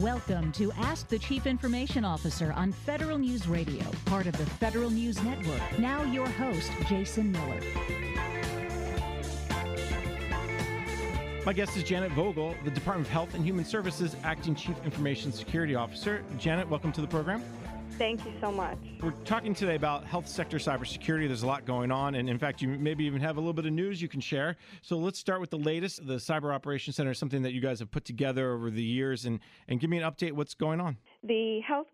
Welcome to Ask the Chief Information Officer on Federal News Radio, part of the Federal News Network. Now, your host, Jason Miller. My guest is Janet Vogel, the Department of Health and Human Services Acting Chief Information Security Officer. Janet, welcome to the program. Thank you so much. We're talking today about health sector cybersecurity. There's a lot going on, and in fact, you maybe even have a little bit of news you can share. So let's start with the latest. The Cyber Operations Center is something that you guys have put together over the years, and, and give me an update. What's going on? The Health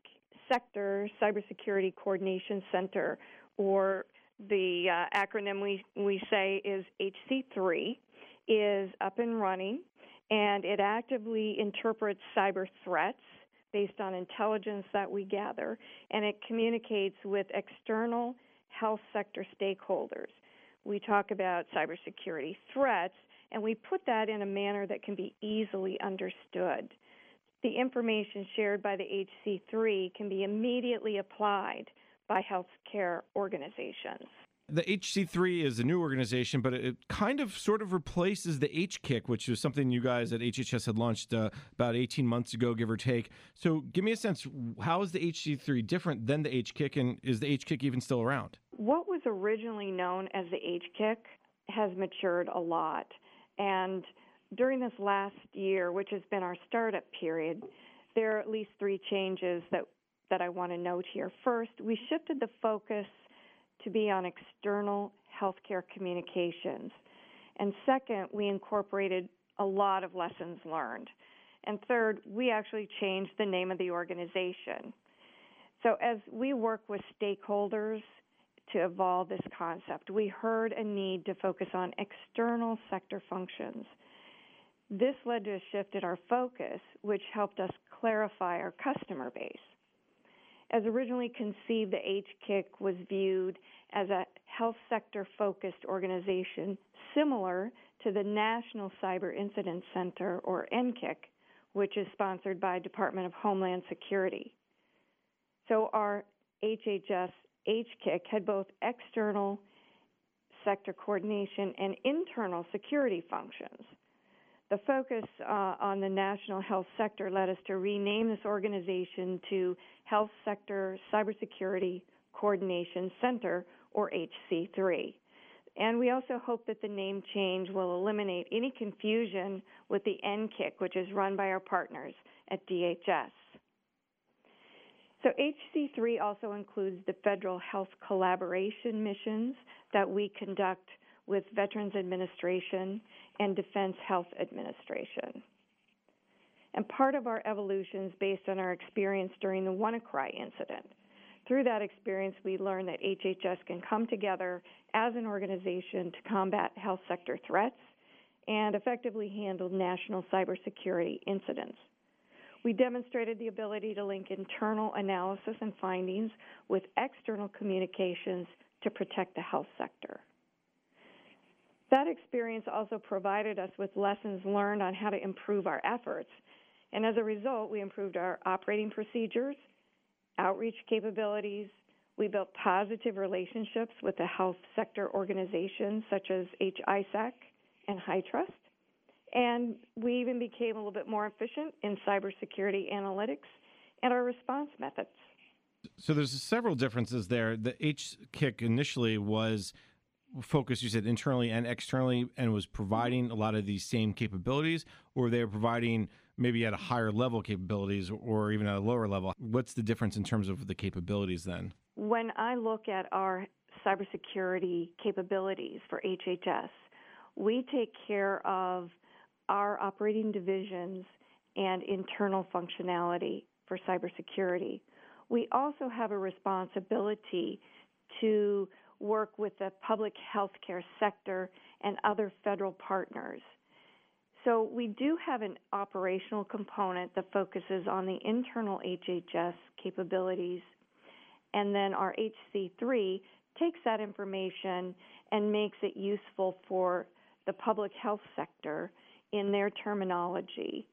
Sector Cybersecurity Coordination Center, or the uh, acronym we, we say is HC3, is up and running, and it actively interprets cyber threats based on intelligence that we gather, and it communicates with external health sector stakeholders. We talk about cybersecurity threats, and we put that in a manner that can be easily understood. The information shared by the HC3 can be immediately applied by healthcare organizations the HC3 is a new organization, but it kind of sort of replaces the HCCIC, which was something you guys at HHS had launched uh, about 18 months ago, give or take. So give me a sense, how is the HC3 different than the HCCIC, and is the HCCIC even still around? What was originally known as the HCCIC has matured a lot. And during this last year, which has been our startup period, there are at least three changes that, that I want to note here. First, we shifted the focus – to be on external healthcare communications. And second, we incorporated a lot of lessons learned. And third, we actually changed the name of the organization. So as we work with stakeholders to evolve this concept, we heard a need to focus on external sector functions. This led to a shift in our focus, which helped us clarify our customer base. As originally conceived, the HCCIC was viewed as a health sector focused organization similar to the National Cyber Incident Center, or NCCIC, which is sponsored by Department of Homeland Security. So our HHS HCCIC had both external sector coordination and internal security functions. The focus uh, on the national health sector led us to rename this organization to Health Sector Cybersecurity Coordination Center, or HC3. And we also hope that the name change will eliminate any confusion with the NCCIC, which is run by our partners at DHS. So HC3 also includes the federal health collaboration missions that we conduct with Veterans Administration and Defense Health Administration. And part of our evolution is based on our experience during the WannaCry incident. Through that experience, we learned that HHS can come together as an organization to combat health sector threats and effectively handle national cybersecurity incidents. We demonstrated the ability to link internal analysis and findings with external communications to protect the health sector. That experience also provided us with lessons learned on how to improve our efforts. And as a result, we improved our operating procedures, outreach capabilities. We built positive relationships with the health sector organizations such as H-ISAC and HITRUST. And we even became a little bit more efficient in cybersecurity analytics and our response methods. So there's several differences there. The HCCIC initially was focused, you said, internally and externally, and was providing a lot of these same capabilities, or they were providing maybe at a higher level capabilities or even at a lower level? What's the difference in terms of the capabilities then? When I look at our cybersecurity capabilities for HHS, we take care of our operating divisions and internal functionality for cybersecurity. We also have a responsibility to work with the public healthcare sector and other federal partners. So we do have an operational component that focuses on the internal HHS capabilities, and then our HC3 takes that information and makes it useful for the public health sector in their terminology.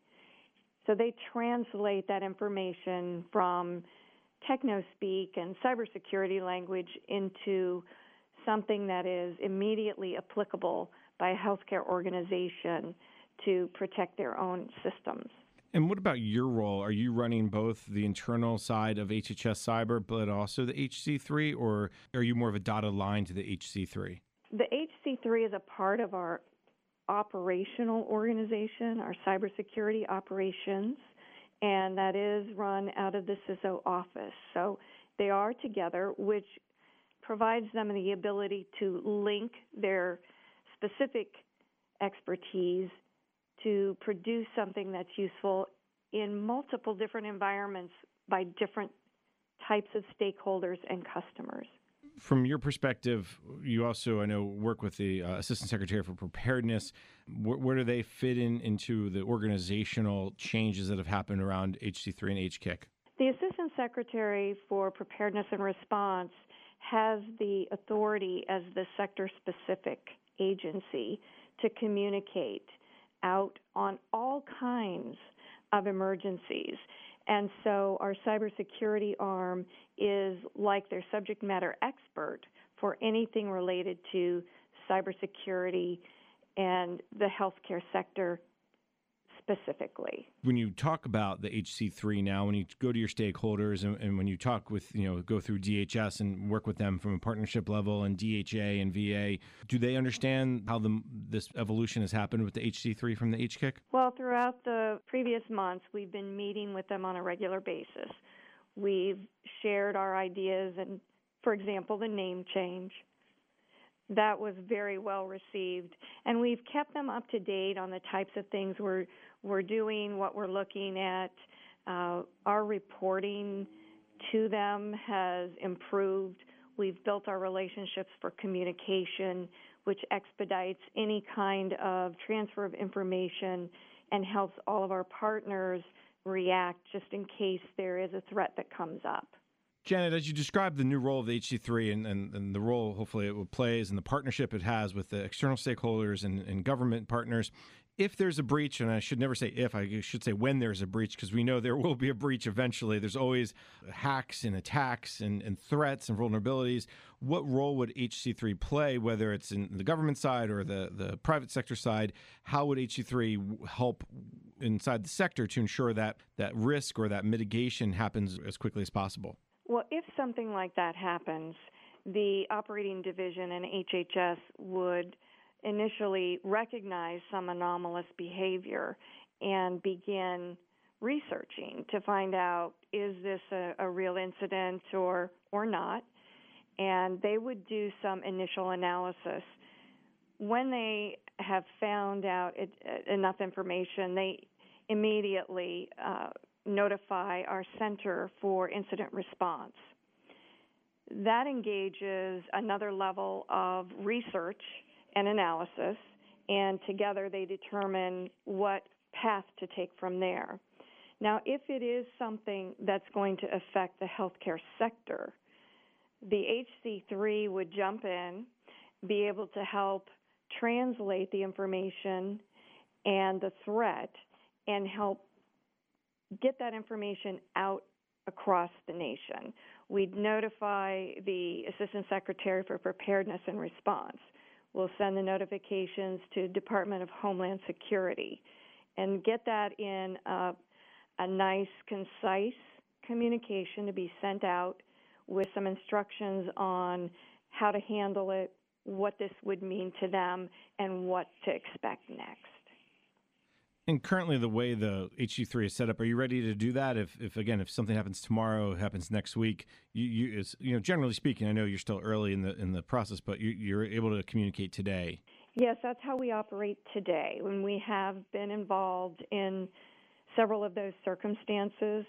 So they translate that information from techno speak and cybersecurity language into something that is immediately applicable by a healthcare organization to protect their own systems. And what about your role? Are you running both the internal side of HHS Cyber, but also the HC3, or are you more of a dotted line to the HC3? The HC3 is a part of our operational organization, our cybersecurity operations, and that is run out of the CISO office. So they are together, which provides them the ability to link their specific expertise to produce something that's useful in multiple different environments by different types of stakeholders and customers. From your perspective, you also, I know, work with the uh, Assistant Secretary for Preparedness. Where, where, do they fit in into the organizational changes that have happened around HC3 and HCCIC? The Assistant Secretary for Preparedness and Response has the authority as the sector specific agency to communicate out on all kinds of emergencies. And so our cybersecurity arm is like their subject matter expert for anything related to cybersecurity and the healthcare sector specifically. When you talk about the HC3 now, when you go to your stakeholders and, and, when you talk with, you know, go through DHS and work with them from a partnership level and DHA and VA, do they understand how the, this evolution has happened with the HC3 from the HCCIC? Well, throughout the previous months, we've been meeting with them on a regular basis. We've shared our ideas and, for example, the name change that was very well received and we've kept them up to date on the types of things we're we're doing, what we're looking at. Uh, our reporting to them has improved. We've built our relationships for communication, which expedites any kind of transfer of information and helps all of our partners react just in case there is a threat that comes up. Janet, as you describe the new role of the HC3 and, and, and, the role hopefully it will plays and the partnership it has with the external stakeholders and, and government partners, if there's a breach, and I should never say if, I should say when there's a breach, because we know there will be a breach eventually. There's always hacks and attacks and, and threats and vulnerabilities. What role would HC3 play, whether it's in the government side or the, the private sector side? How would HC3 help inside the sector to ensure that that risk or that mitigation happens as quickly as possible? Well, if something like that happens, the operating division and HHS would – initially recognize some anomalous behavior and begin researching to find out is this a, a, real incident or or not? And they would do some initial analysis. When they have found out it, enough information they immediately uh, notify our center for incident response. That engages another level of research and analysis, and together they determine what path to take from there. Now, if it is something that's going to affect the healthcare sector, the HC3 would jump in, be able to help translate the information and the threat and help get that information out across the nation. We'd notify the Assistant Secretary for Preparedness and Response. We'll send the notifications to Department of Homeland Security and get that in a, a nice, concise communication to be sent out with some instructions on how to handle it, what this would mean to them, and what to expect next. And currently, the way the HC3 is set up, are you ready to do that? If, if again, if something happens tomorrow, happens next week, you, you, is, you know, generally speaking, I know you're still early in the in the process, but you, you're able to communicate today. Yes, that's how we operate today. When we have been involved in several of those circumstances,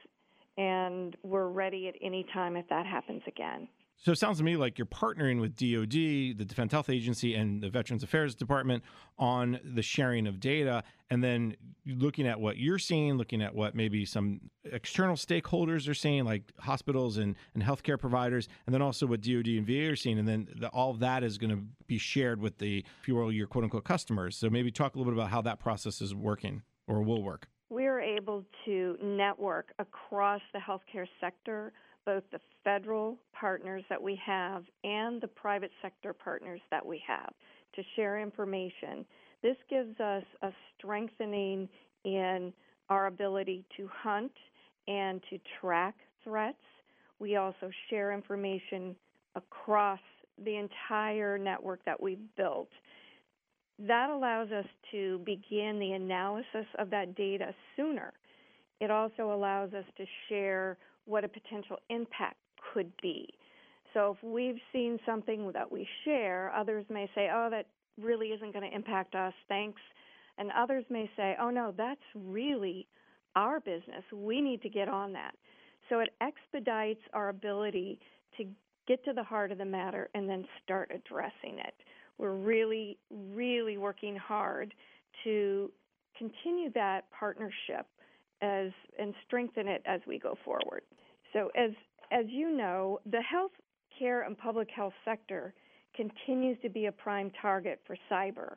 and we're ready at any time if that happens again. So it sounds to me like you're partnering with DoD, the Defense Health Agency, and the Veterans Affairs Department on the sharing of data, and then looking at what you're seeing, looking at what maybe some external stakeholders are seeing, like hospitals and, and healthcare providers, and then also what DoD and VA are seeing, and then the, all of that is going to be shared with the, your quote unquote customers. So maybe talk a little bit about how that process is working or will work. We are able to network across the healthcare sector both the federal partners that we have and the private sector partners that we have to share information. This gives us a strengthening in our ability to hunt and to track threats. We also share information across the entire network that we've built. That allows us to begin the analysis of that data sooner. It also allows us to share what a potential impact could be. So if we've seen something that we share, others may say, oh, that really isn't going to impact us, thanks. And others may say, oh, no, that's really our business. We need to get on that. So it expedites our ability to get to the heart of the matter and then start addressing it. We're really, really working hard to continue that partnership as and strengthen it as we go forward. So as as you know, the health care and public health sector continues to be a prime target for cyber.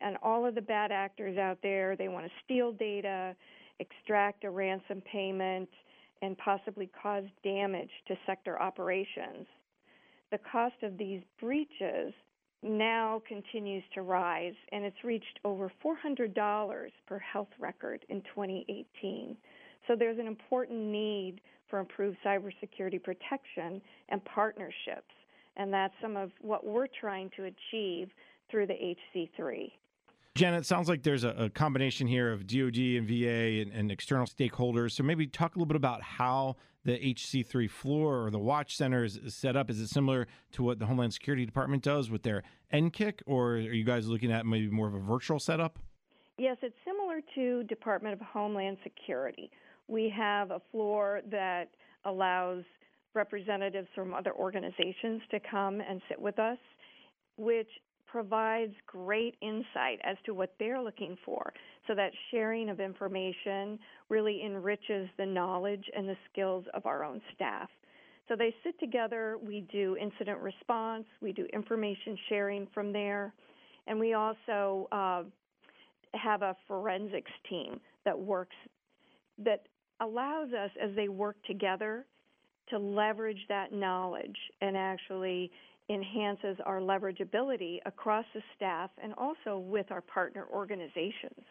And all of the bad actors out there, they want to steal data, extract a ransom payment, and possibly cause damage to sector operations. The cost of these breaches now continues to rise, and it's reached over $400 per health record in 2018. So there's an important need for improved cybersecurity protection and partnerships, and that's some of what we're trying to achieve through the HC3. Janet, it sounds like there's a, a combination here of DoD and VA and, and, external stakeholders. So maybe talk a little bit about how the HC3 floor or the Watch Center is, is set up. Is it similar to what the Homeland Security Department does with their NCCIC, or are you guys looking at maybe more of a virtual setup? Yes, it's similar to Department of Homeland Security. We have a floor that allows representatives from other organizations to come and sit with us, which provides great insight as to what they're looking for. So that sharing of information really enriches the knowledge and the skills of our own staff. So they sit together, we do incident response, we do information sharing from there, and we also uh, have a forensics team that works, that allows us as they work together to leverage that knowledge and actually enhances our leverageability across the staff and also with our partner organizations.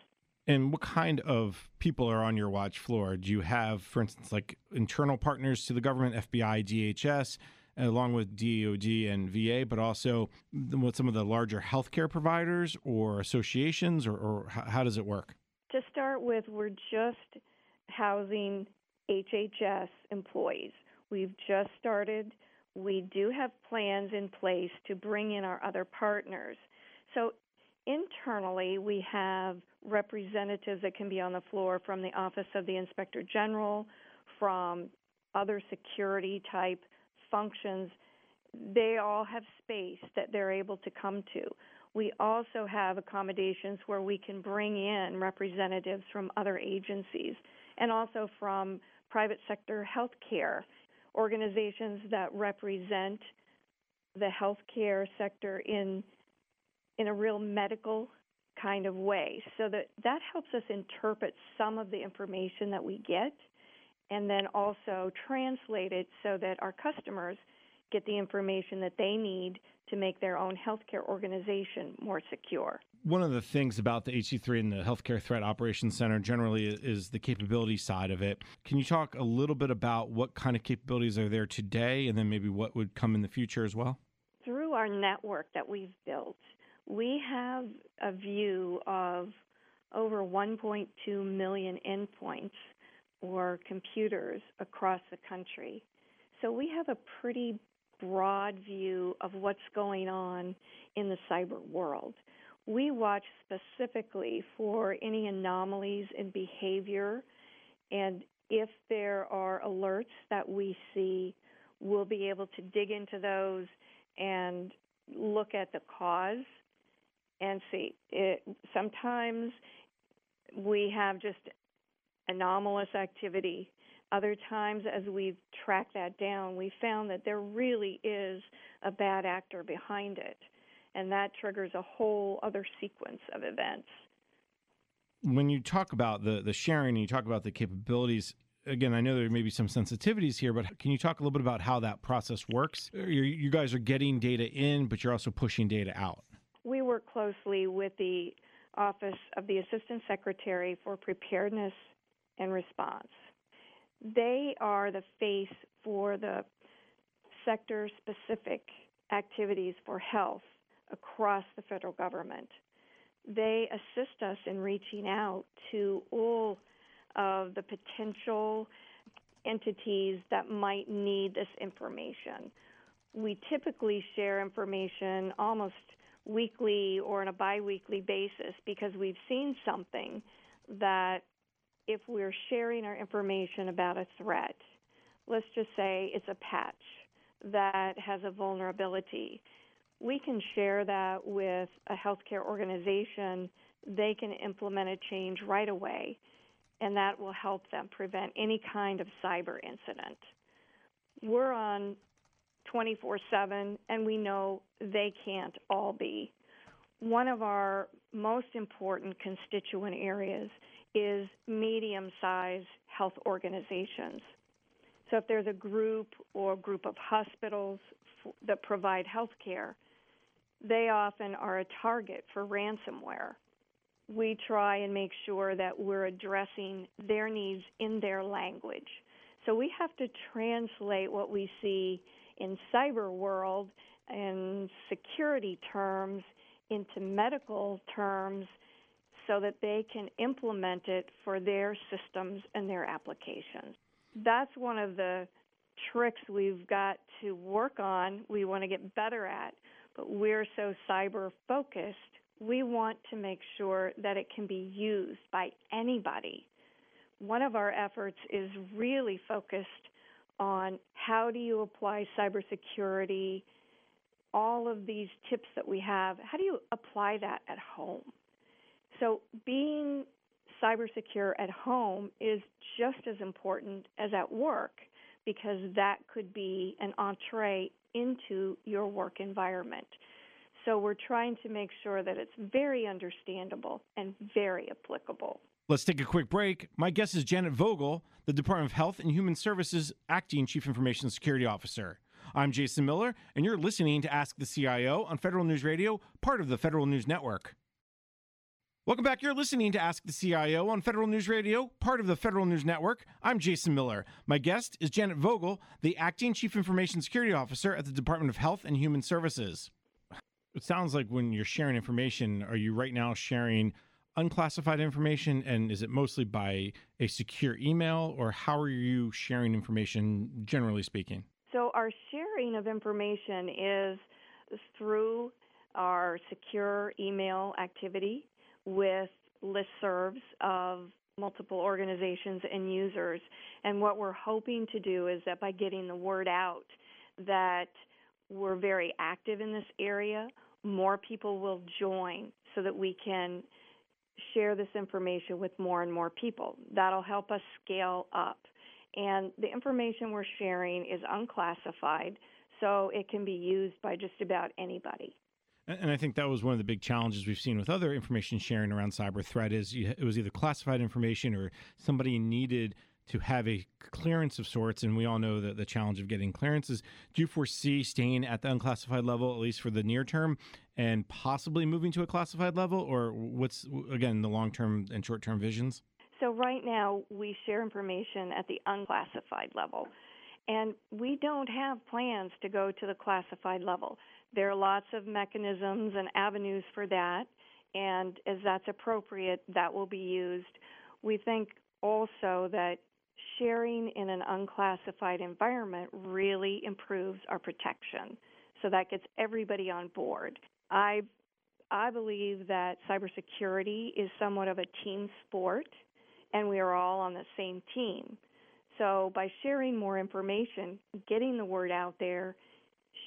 And what kind of people are on your watch floor? Do you have, for instance, like internal partners to the government, FBI, DHS, along with DoD and VA, but also with some of the larger healthcare providers or associations, or, or how does it work? To start with, we're just housing HHS employees. We've just started we do have plans in place to bring in our other partners. So internally, we have representatives that can be on the floor from the Office of the Inspector General, from other security type functions. They all have space that they're able to come to. We also have accommodations where we can bring in representatives from other agencies and also from private sector healthcare organizations that represent the healthcare sector in in a real medical kind of way. So that that helps us interpret some of the information that we get and then also translate it so that our customers get the information that they need to make their own healthcare organization more secure one of the things about the HC3 and the Healthcare Threat Operations Center generally is the capability side of it. Can you talk a little bit about what kind of capabilities are there today and then maybe what would come in the future as well? Through our network that we've built, we have a view of over 1.2 million endpoints or computers across the country. So we have a pretty broad view of what's going on in the cyber world. We watch specifically for any anomalies in behavior, and if there are alerts that we see, we'll be able to dig into those and look at the cause and see. It, sometimes we have just anomalous activity. Other times, as we've tracked that down, we found that there really is a bad actor behind it and that triggers a whole other sequence of events. When you talk about the the sharing and you talk about the capabilities, again, I know there may be some sensitivities here, but can you talk a little bit about how that process works? You're, you guys are getting data in, but you're also pushing data out. We work closely with the Office of the Assistant Secretary for Preparedness and response. They are the face for the sector specific activities for health across the federal government. They assist us in reaching out to all of the potential entities that might need this information. We typically share information almost weekly or on a biweekly basis because we've seen something that if we're sharing our information about a threat, let's just say it's a patch that has a vulnerability, we can share that with a healthcare organization. They can implement a change right away, and that will help them prevent any kind of cyber incident. We're on 24 7, and we know they can't all be. One of our most important constituent areas is medium sized health organizations. So, if there's a group or group of hospitals f- that provide health care, they often are a target for ransomware. We try and make sure that we're addressing their needs in their language. So, we have to translate what we see in cyber world and security terms into medical terms so that they can implement it for their systems and their applications. That's one of the tricks we've got to work on, we want to get better at, but we're so cyber focused, we want to make sure that it can be used by anybody. One of our efforts is really focused on how do you apply cybersecurity, all of these tips that we have, how do you apply that at home? So, being cyber secure at home is just as important as at work because that could be an entree into your work environment. So, we're trying to make sure that it's very understandable and very applicable. Let's take a quick break. My guest is Janet Vogel, the Department of Health and Human Services Acting Chief Information Security Officer. I'm Jason Miller, and you're listening to Ask the CIO on Federal News Radio, part of the Federal News Network. Welcome back. You're listening to Ask the CIO on Federal News Radio, part of the Federal News Network. I'm Jason Miller. My guest is Janet Vogel, the Acting Chief Information Security Officer at the Department of Health and Human Services. It sounds like when you're sharing information, are you right now sharing unclassified information and is it mostly by a secure email or how are you sharing information generally speaking so our sharing of information is through our secure email activity with listservs of multiple organizations and users and what we're hoping to do is that by getting the word out that we're very active in this area more people will join so that we can share this information with more and more people. That'll help us scale up. And the information we're sharing is unclassified, so it can be used by just about anybody. And I think that was one of the big challenges we've seen with other information sharing around cyber threat is it was either classified information or somebody needed to have a clearance of sorts, and we all know that the challenge of getting clearances. Do you foresee staying at the unclassified level, at least for the near term, and possibly moving to a classified level, or what's again the long term and short term visions? So right now we share information at the unclassified level. And we don't have plans to go to the classified level. There are lots of mechanisms and avenues for that, and as that's appropriate, that will be used. We think also that sharing in an unclassified environment really improves our protection. So that gets everybody on board. I I believe that cybersecurity is somewhat of a team sport and we are all on the same team. So by sharing more information, getting the word out there,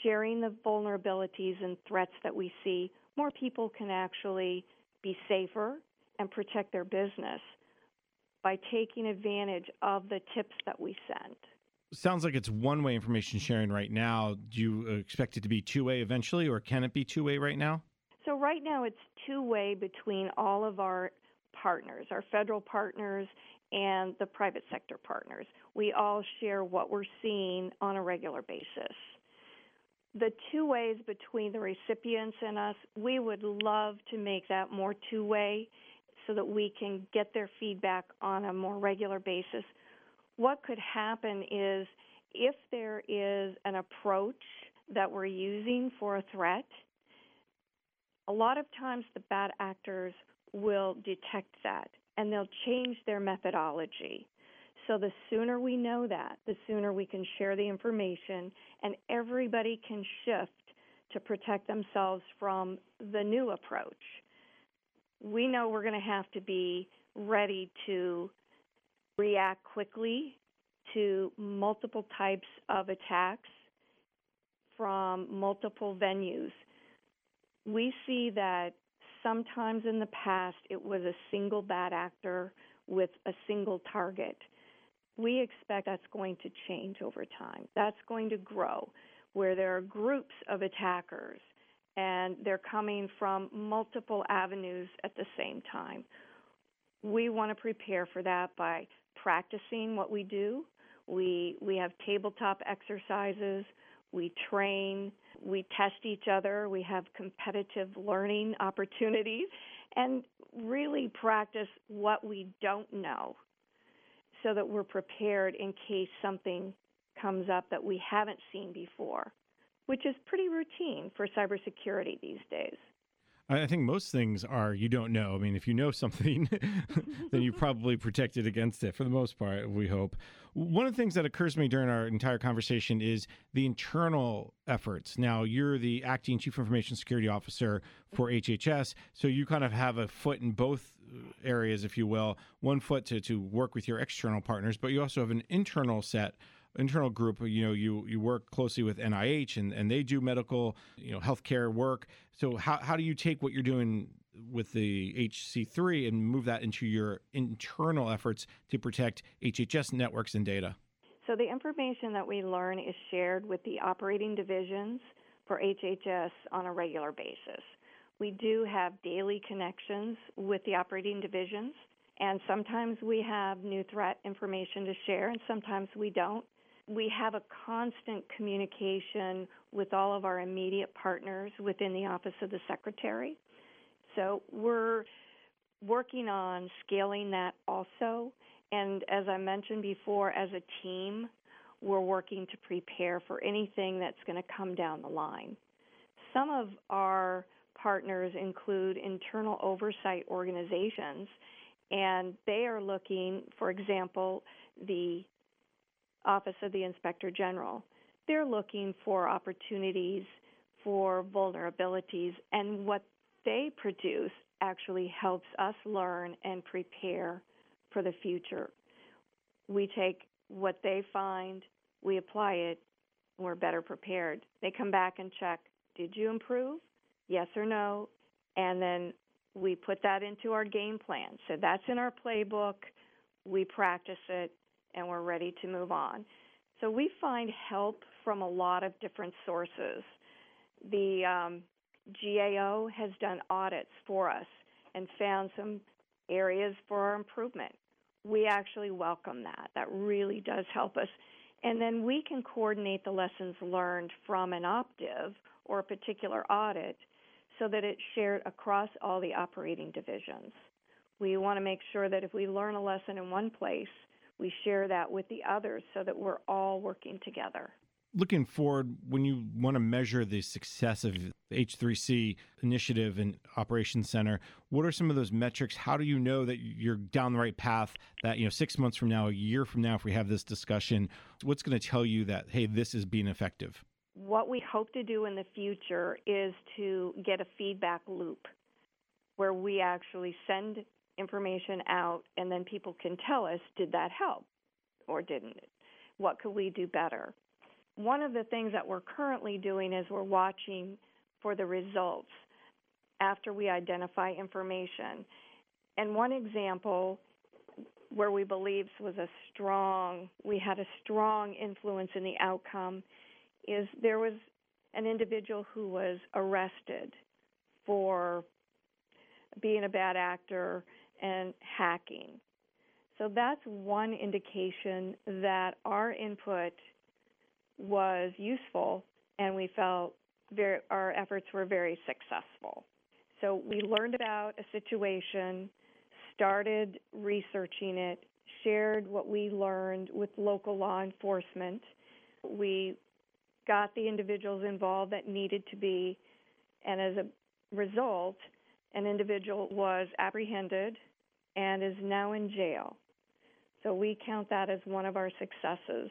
sharing the vulnerabilities and threats that we see, more people can actually be safer and protect their business by taking advantage of the tips that we send. Sounds like it's one way information sharing right now. Do you uh, expect it to be two way eventually, or can it be two way right now? So, right now it's two way between all of our partners, our federal partners and the private sector partners. We all share what we're seeing on a regular basis. The two ways between the recipients and us, we would love to make that more two way so that we can get their feedback on a more regular basis. What could happen is if there is an approach that we're using for a threat, a lot of times the bad actors will detect that and they'll change their methodology. So the sooner we know that, the sooner we can share the information and everybody can shift to protect themselves from the new approach. We know we're going to have to be ready to react quickly to multiple types of attacks from multiple venues. We see that sometimes in the past it was a single bad actor with a single target. We expect that's going to change over time. That's going to grow where there are groups of attackers and they're coming from multiple avenues at the same time. We want to prepare for that by practicing what we do. We we have tabletop exercises, we train, we test each other, we have competitive learning opportunities and really practice what we don't know so that we're prepared in case something comes up that we haven't seen before, which is pretty routine for cybersecurity these days. I think most things are you don't know. I mean, if you know something, then you probably protected against it for the most part, we hope. One of the things that occurs to me during our entire conversation is the internal efforts. Now, you're the acting chief information security officer for HHS, so you kind of have a foot in both areas, if you will. One foot to, to work with your external partners, but you also have an internal set internal group you know you you work closely with NIH and and they do medical you know healthcare work. So how how do you take what you're doing with the HC3 and move that into your internal efforts to protect HHS networks and data? So the information that we learn is shared with the operating divisions for HHS on a regular basis. We do have daily connections with the operating divisions and sometimes we have new threat information to share and sometimes we don't we have a constant communication with all of our immediate partners within the Office of the Secretary. So we're working on scaling that also. And as I mentioned before, as a team, we're working to prepare for anything that's going to come down the line. Some of our partners include internal oversight organizations, and they are looking, for example, the Office of the Inspector General. They're looking for opportunities for vulnerabilities, and what they produce actually helps us learn and prepare for the future. We take what they find, we apply it, and we're better prepared. They come back and check did you improve? Yes or no? And then we put that into our game plan. So that's in our playbook. We practice it, and we're ready to move on. So we find help from a lot of different sources. The um, GAO has done audits for us and found some areas for our improvement. We actually welcome that. That really does help us. And then we can coordinate the lessons learned from an optive or a particular audit so that it's shared across all the operating divisions. We want to make sure that if we learn a lesson in one place, we share that with the others so that we're all working together. Looking forward, when you want to measure the success of the H3C initiative and Operations Center, what are some of those metrics? How do you know that you're down the right path? That you know, six months from now, a year from now, if we have this discussion, what's going to tell you that hey, this is being effective? What we hope to do in the future is to get a feedback loop where we actually send information out and then people can tell us did that help or didn't it? What could we do better? One of the things that we're currently doing is we're watching for the results after we identify information. And one example where we believe was a strong, we had a strong influence in the outcome is there was an individual who was arrested for being a bad actor and hacking. So that's one indication that our input was useful and we felt very, our efforts were very successful. So we learned about a situation, started researching it, shared what we learned with local law enforcement. We got the individuals involved that needed to be, and as a result, an individual was apprehended and is now in jail. So we count that as one of our successes.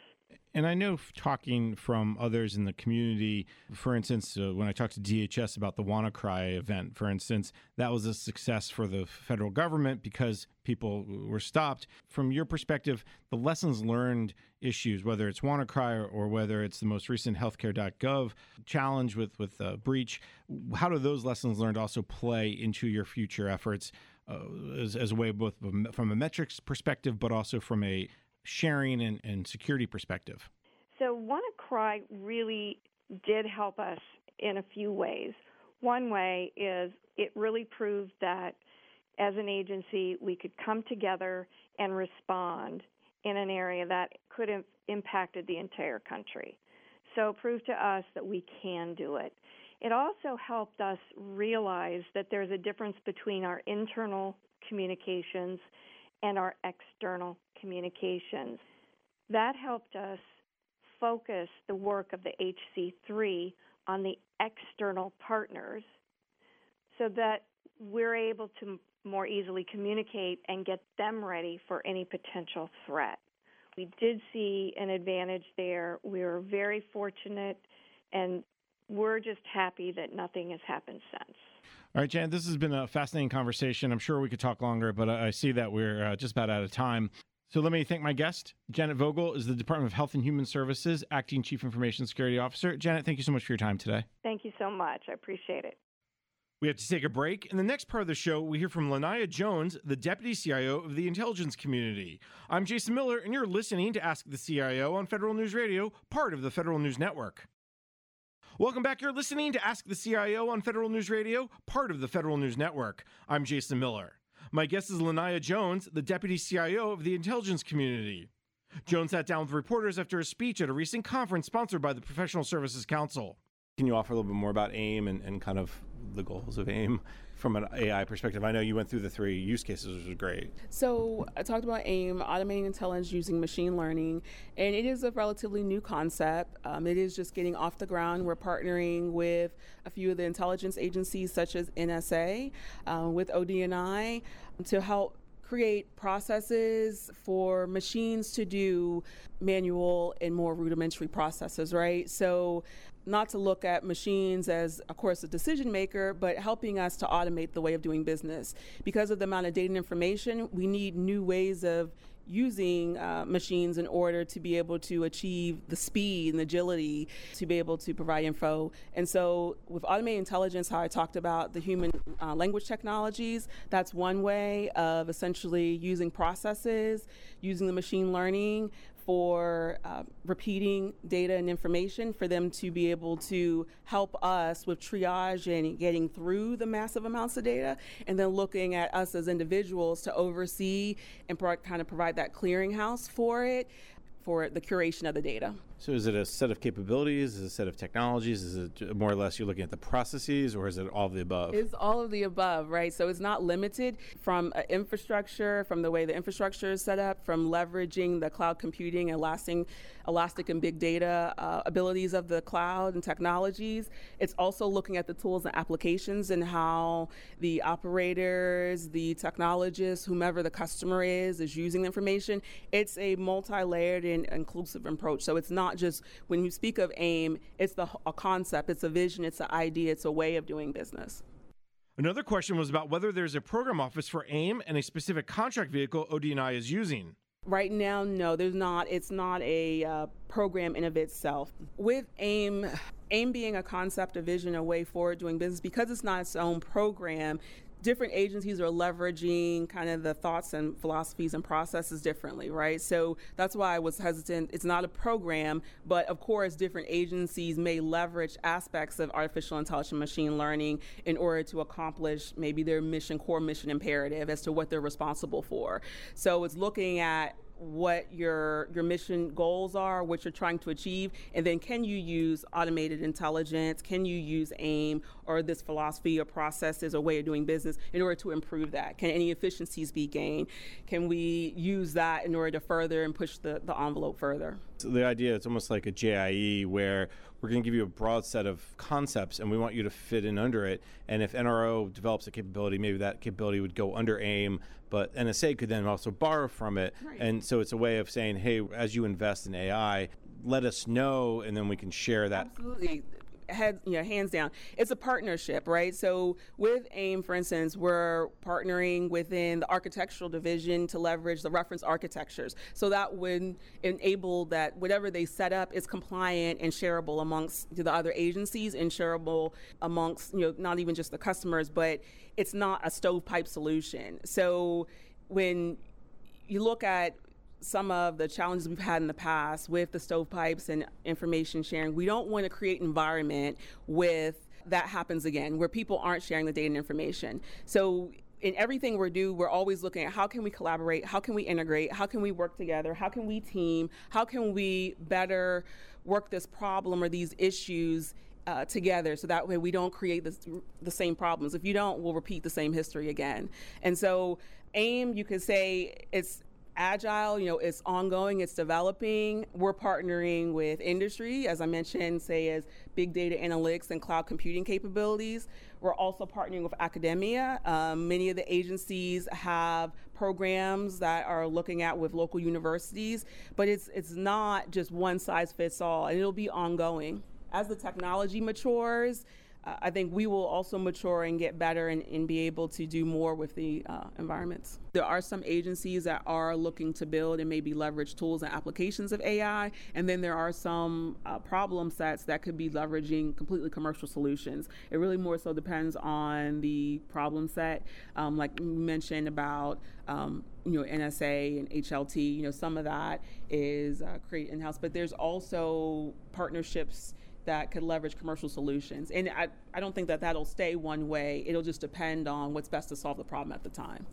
And I know talking from others in the community, for instance, uh, when I talked to DHS about the WannaCry event, for instance, that was a success for the federal government because people were stopped. From your perspective, the lessons learned issues, whether it's WannaCry or whether it's the most recent healthcare.gov challenge with, with uh, breach, how do those lessons learned also play into your future efforts Uh, as, as a way both from a metrics perspective, but also from a sharing and, and security perspective? So, WannaCry really did help us in a few ways. One way is it really proved that as an agency we could come together and respond in an area that could have impacted the entire country. So, proved to us that we can do it. It also helped us realize that there's a difference between our internal communications and our external communications. That helped us focus the work of the HC3 on the external partners so that we're able to more easily communicate and get them ready for any potential threat. We did see an advantage there. We were very fortunate, and we're just happy that nothing has happened since. All right, Jan, this has been a fascinating conversation. I'm sure we could talk longer, but I see that we're uh, just about out of time. So let me thank my guest. Janet Vogel is the Department of Health and Human Services Acting Chief Information Security Officer. Janet, thank you so much for your time today. Thank you so much. I appreciate it. We have to take a break. In the next part of the show, we hear from La'Naia Jones, the Deputy CIO of the Intelligence Community. I'm Jason Miller, and you're listening to Ask the CIO on Federal News Radio, part of the Federal News Network. Welcome back. You're listening to Ask the CIO on Federal News Radio, part of the Federal News Network. I'm Jason Miller. My guest is La'Naia Jones, the Deputy CIO of the Intelligence Community. Jones sat down with reporters after a speech at a recent conference sponsored by the Professional Services Council. Can you offer a little bit more about AIM and, and kind of the goals of AIM from an AI perspective? I know you went through the three use cases, which was great. So I talked about AIM, automating intelligence using machine learning, and it is a relatively new concept. Um, it is just getting off the ground. We're partnering with a few of the intelligence agencies, such as NSA, uh, with ODNI, to help create processes for machines to do manual and more rudimentary processes, right? So not to look at machines as, of course, a decision maker, but helping us to automate the way of doing business. Because of the amount of data and information, we need new ways of using uh, machines in order to be able to achieve the speed and agility to be able to provide info. And so, with automated intelligence, how I talked about the human uh, language technologies, that's one way of essentially using processes, using the machine learning for uh, repeating data and information for them to be able to help us with triage and getting through the massive amounts of data, and then looking at us as individuals to oversee and pro- kind of provide that clearinghouse for it for the curation of the data. So, is it a set of capabilities? Is it a set of technologies? Is it more or less you're looking at the processes, or is it all of the above? It's all of the above, right? So, it's not limited from infrastructure, from the way the infrastructure is set up, from leveraging the cloud computing and lasting, elastic and big data uh, abilities of the cloud and technologies. It's also looking at the tools and applications and how the operators, the technologists, whomever the customer is, is using the information. It's a multi layered and inclusive approach. So, it's not not just when you speak of AIM, it's the a concept, it's a vision, it's an idea, it's a way of doing business. Another question was about whether there's a program office for AIM and a specific contract vehicle ODNI is using. Right now, no, there's not. It's not a uh, program in of itself. With AIM, AIM being a concept, a vision, a way forward doing business, because it's not its own program, different agencies are leveraging kind of the thoughts and philosophies and processes differently, right? So that's why I was hesitant. It's not a program, but of course, different agencies may leverage aspects of artificial intelligence machine learning in order to accomplish maybe their mission, core mission imperative as to what they're responsible for. So it's looking at what your your mission goals are, what you're trying to achieve, and then can you use automated intelligence? Can you use AIM or this philosophy or processes or way of doing business in order to improve that? Can any efficiencies be gained? Can we use that in order to further and push the, the envelope further? So the idea it's almost like a JIE where we're going to give you a broad set of concepts and we want you to fit in under it. And if NRO develops a capability, maybe that capability would go under AIM, but NSA could then also borrow from it. Right. And so it's a way of saying, hey, as you invest in AI, let us know and then we can share that. Absolutely head, you know, hands down. It's a partnership, right? So with AIM, for instance, we're partnering within the architectural division to leverage the reference architectures. So that would enable that whatever they set up is compliant and shareable amongst the other agencies and shareable amongst, you know, not even just the customers, but it's not a stovepipe solution. So when you look at some of the challenges we've had in the past with the stovepipes and information sharing. We don't want to create environment with that happens again, where people aren't sharing the data and information. So in everything we do, we're always looking at how can we collaborate, how can we integrate, how can we work together, how can we team, how can we better work this problem or these issues uh, together so that way we don't create this, the same problems. If you don't, we'll repeat the same history again. And so AIM, you could say it's agile, you know, it's ongoing, it's developing. We're partnering with industry, as I mentioned, say as big data analytics and cloud computing capabilities. We're also partnering with academia. Um, many of the agencies have programs that are looking at with local universities, but it's it's not just one size fits all, and it'll be ongoing. As the technology matures, I think we will also mature and get better and, and be able to do more with the uh, environments. There are some agencies that are looking to build and maybe leverage tools and applications of AI, and then there are some uh, problem sets that could be leveraging completely commercial solutions. It really more so depends on the problem set. Um, like you mentioned about um, you know NSA and HLT, you know some of that is uh, create in house, but there's also partnerships that could leverage commercial solutions. And I, I don't think that that'll stay one way. It'll just depend on what's best to solve the problem at the time.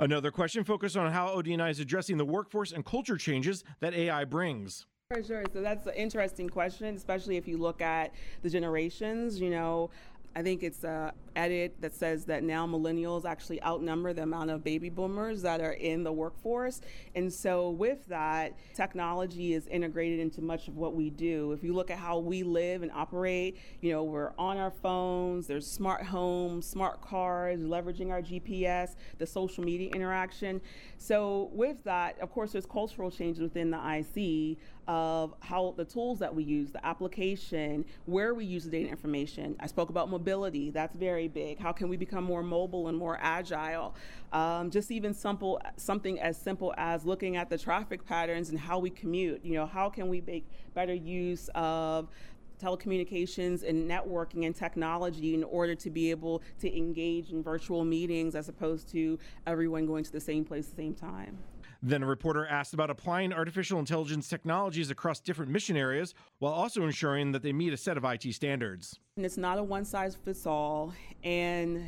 Another question focused on how ODNI is addressing the workforce and culture changes that AI brings. Sure, sure. So that's an interesting question, especially if you look at the generations. You know, I think it's a edit that says that now millennials actually outnumber the amount of baby boomers that are in the workforce. And so, with that, technology is integrated into much of what we do. If you look at how we live and operate, you know, we're on our phones, there's smart homes, smart cars, leveraging our GPS, the social media interaction. So, with that, of course, there's cultural changes within the IC of how the tools that we use, the application, where we use the data information. I spoke about mobility, that's very big. How can we become more mobile and more agile? Um, just even simple, something as simple as looking at the traffic patterns and how we commute. You know, how can we make better use of telecommunications and networking and technology in order to be able to engage in virtual meetings as opposed to everyone going to the same place at the same time. Then a reporter asked about applying artificial intelligence technologies across different mission areas while also ensuring that they meet a set of IT standards. And it's not a one size fits all. And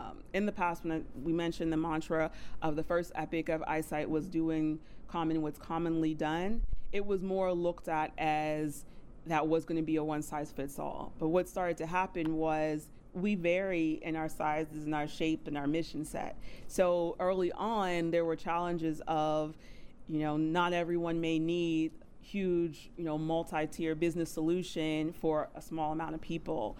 um, in the past, when I, we mentioned the mantra of the first epic of IC ITE was doing common what's commonly done, it was more looked at as that was going to be a one size fits all. But what started to happen was we vary in our sizes and our shape and our mission set. So early on, there were challenges of, you know, not everyone may need huge, you know, multi-tier business solution for a small amount of people.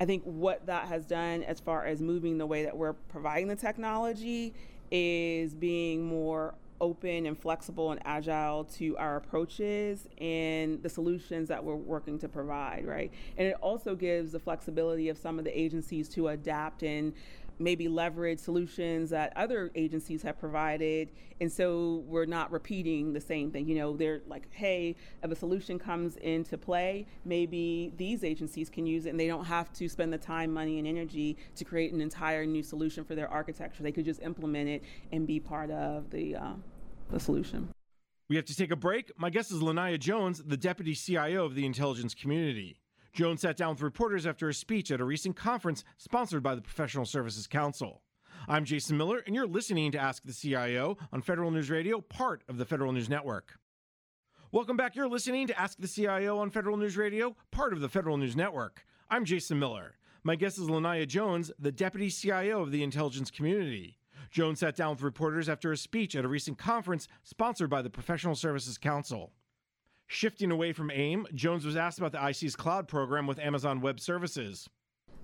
I think what that has done as far as moving the way that we're providing the technology is being more open and flexible and agile to our approaches and the solutions that we're working to provide, right? And it also gives the flexibility of some of the agencies to adapt and maybe leverage solutions that other agencies have provided. And so we're not repeating the same thing. You know, they're like, hey, if a solution comes into play, maybe these agencies can use it and they don't have to spend the time, money, and energy to create an entire new solution for their architecture. They could just implement it and be part of the, uh, the solution. We have to take a break. My guest is La'Naia Jones, the Deputy CIO of the intelligence community. Jones sat down with reporters after a speech at a recent conference sponsored by the Professional Services Council. I'm Jason Miller, and you're listening to Ask the CIO on Federal News Radio, part of the Federal News Network. Welcome back. You're listening to Ask the CIO on Federal News Radio, part of the Federal News Network. I'm Jason Miller. My guest is La'Naia Jones, the Deputy CIO of the intelligence community. Jones sat down with reporters after a speech at a recent conference sponsored by the Professional Services Council. Shifting away from AIM, Jones was asked about the IC's cloud program with Amazon Web Services.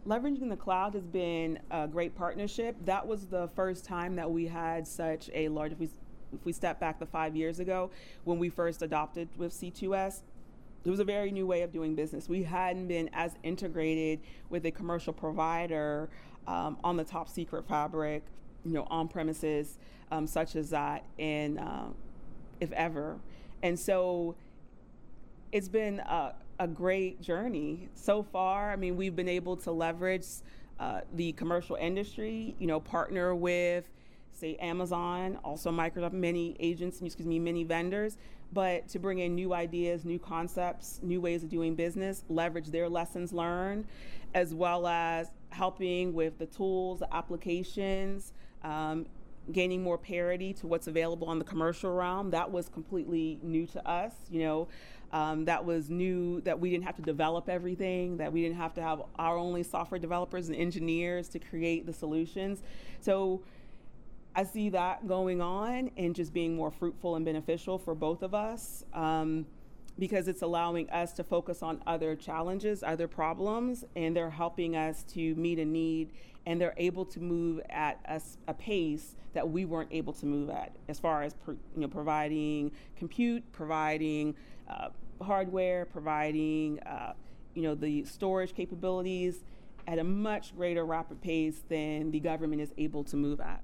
Leveraging the cloud has been a great partnership. That was the first time that we had such a large, if we, if we step back the five years ago when we first adopted with C2S, it was a very new way of doing business. We hadn't been as integrated with a commercial provider um, on the top secret fabric, you know, on premises, um, such as that, and uh, if ever. And so it's been a, a great journey so far. I mean, we've been able to leverage uh, the commercial industry, you know, partner with, say, Amazon, also Microsoft, many agents, excuse me, many vendors, but to bring in new ideas, new concepts, new ways of doing business, leverage their lessons learned, as well as helping with the tools, the applications, um, gaining more parity to what's available on the commercial realm. That was completely new to us, you know. Um, that was new that we didn't have to develop everything, that we didn't have to have our only software developers and engineers to create the solutions. So I see that going on and just being more fruitful and beneficial for both of us. Um, because it's allowing us to focus on other challenges, other problems, and they're helping us to meet a need, and they're able to move at a, a pace that we weren't able to move at, as far as you know, providing compute, providing uh, hardware, providing uh, you know the storage capabilities at a much greater rapid pace than the government is able to move at.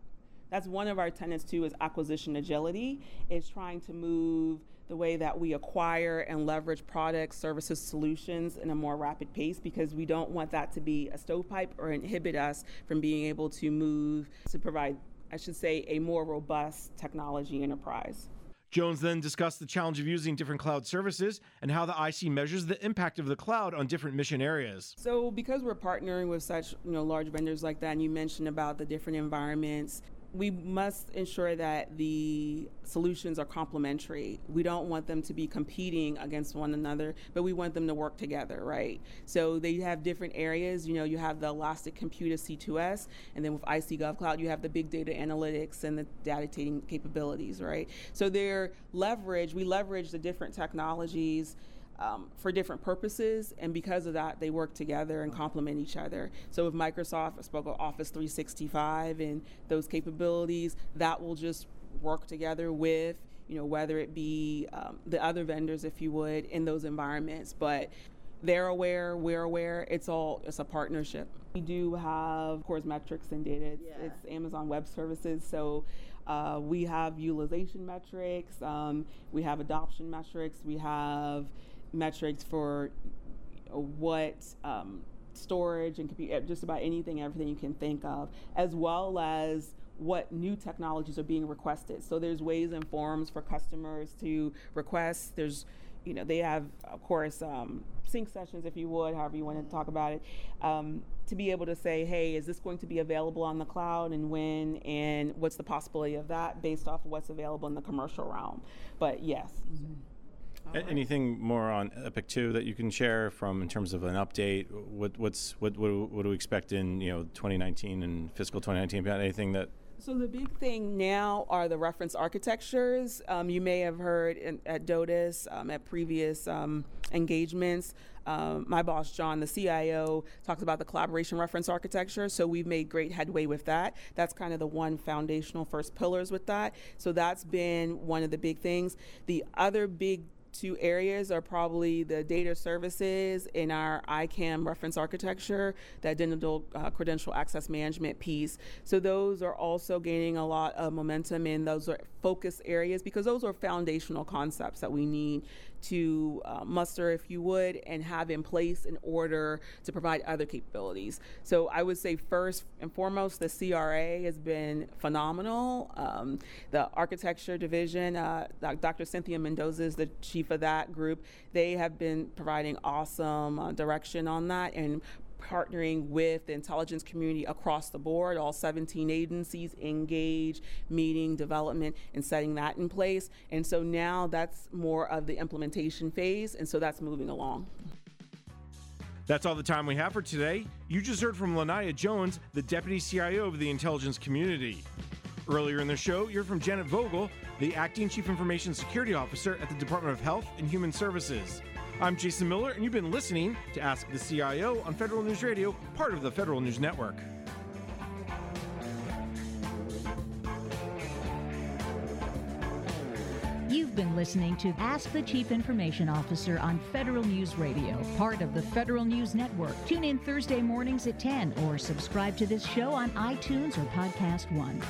That's one of our tenets too is acquisition agility, is trying to move the way that we acquire and leverage products, services, solutions in a more rapid pace because we don't want that to be a stovepipe or inhibit us from being able to move to provide, I should say, a more robust technology enterprise. Jones then discussed the challenge of using different cloud services and how the IC measures the impact of the cloud on different mission areas. So, because we're partnering with such you know large vendors like that, and you mentioned about the different environments, we must ensure that the solutions are complementary. We don't want them to be competing against one another, but we want them to work together, right? So they have different areas. You know, you have the Elastic Compute C2S, and then with IC GovCloud, you have the big data analytics and the data taking capabilities, right? So they're leverage. We leverage the different technologies um, for different purposes, and because of that, they work together and complement each other. So with Microsoft, I spoke of Office 365 and those capabilities, that will just work together with you know whether it be um, the other vendors, if you would, in those environments, but they're aware, we're aware. It's all it's a partnership. We do have, of course, metrics and data. It's, yeah. it's Amazon Web Services, so uh, we have utilization metrics, um, we have adoption metrics, we have metrics for what um, storage and compute, just about anything, everything you can think of, as well as what new technologies are being requested. So there's ways and forms for customers to request. There's, you know, they have, of course, um, sync sessions, if you would, however you want to talk about it, um, to be able to say, hey, is this going to be available on the cloud and when, and what's the possibility of that based off of what's available in the commercial realm. But yes. Mm-hmm. Right. Anything more on Epic Two that you can share from in terms of an update? What what's what what, what do we expect in you know 2019 and fiscal 2019? About Anything that so the big thing now are the reference architectures. Um, you may have heard in, at DoDIIS um, at previous um, engagements. Um, my boss John, the CIO, talks about the collaboration reference architecture. So we've made great headway with that. That's kind of the one foundational first pillars with that. So that's been one of the big things. The other big two areas are probably the data services in our ICAM reference architecture, that digital uh, credential access management piece. So those are also gaining a lot of momentum in those are focus areas because those are foundational concepts that we need to uh, muster, if you would, and have in place in order to provide other capabilities. So I would say first and foremost, the CRA has been phenomenal. Um, the architecture division, uh, Dr. Cynthia Mendoza is the chief of that group. They have been providing awesome uh, direction on that and partnering with the intelligence community across the board, all 17 agencies engage, meeting, development, and setting that in place. And so now that's more of the implementation phase, and so that's moving along. That's all the time we have for today. You just heard from La'Naia Jones, the Deputy CIO of the intelligence community. Earlier in the show, you're from Janet Vogel, the Acting Chief Information Security Officer at the Department of Health and Human Services. I'm Jason Miller, and you've been listening to Ask the CIO on Federal News Radio, part of the Federal News Network. You've been listening to Ask the Chief Information Officer on Federal News Radio, part of the Federal News Network. Tune in Thursday mornings at 10 or subscribe to this show on iTunes or Podcast One.